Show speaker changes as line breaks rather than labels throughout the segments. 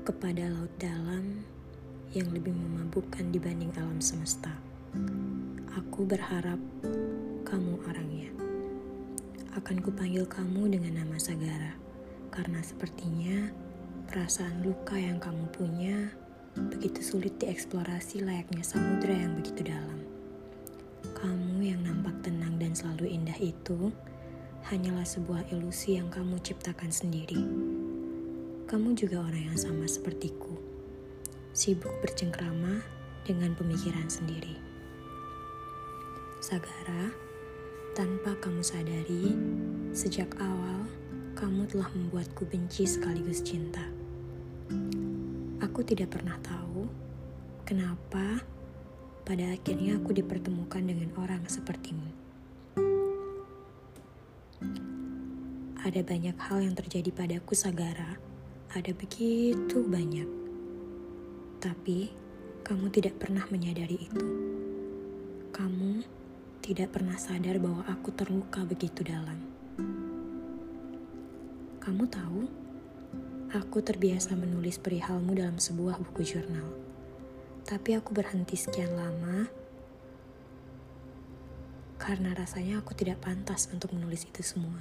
kepada laut dalam yang lebih memabukkan dibanding alam semesta. Aku berharap kamu orangnya. Akan kupanggil kamu dengan nama Sagara, karena sepertinya perasaan luka yang kamu punya begitu sulit dieksplorasi layaknya samudera yang begitu dalam. Kamu yang nampak tenang dan selalu indah itu hanyalah sebuah ilusi yang kamu ciptakan sendiri. Kamu juga orang yang sama sepertiku sibuk bercengkrama dengan pemikiran sendiri. Sagara, tanpa kamu sadari, sejak awal kamu telah membuatku benci sekaligus cinta. Aku tidak pernah tahu kenapa pada akhirnya aku dipertemukan dengan orang sepertimu. Ada banyak hal yang terjadi padaku, Sagara. Ada begitu banyak tapi kamu tidak pernah menyadari itu. Kamu tidak pernah sadar bahwa aku terluka begitu dalam. Kamu tahu, aku terbiasa menulis perihalmu dalam sebuah buku jurnal. Tapi aku berhenti sekian lama karena rasanya aku tidak pantas untuk menulis itu semua.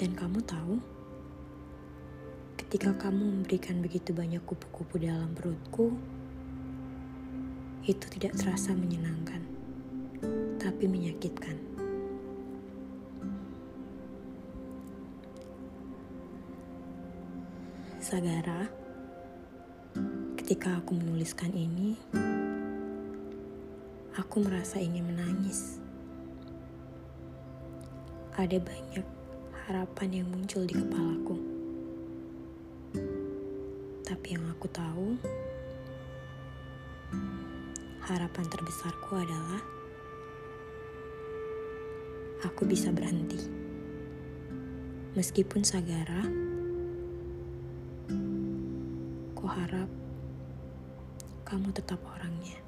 Dan kamu tahu, Ketika kamu memberikan begitu banyak kupu-kupu dalam perutku, itu tidak terasa menyenangkan, tapi menyakitkan. Sagara, ketika aku menuliskan ini, aku merasa ingin menangis. Ada banyak harapan yang muncul di kepalaku. Tapi yang aku tahu, harapan terbesarku adalah aku bisa berhenti. Meskipun Sagara, ku harap kamu tetap orangnya.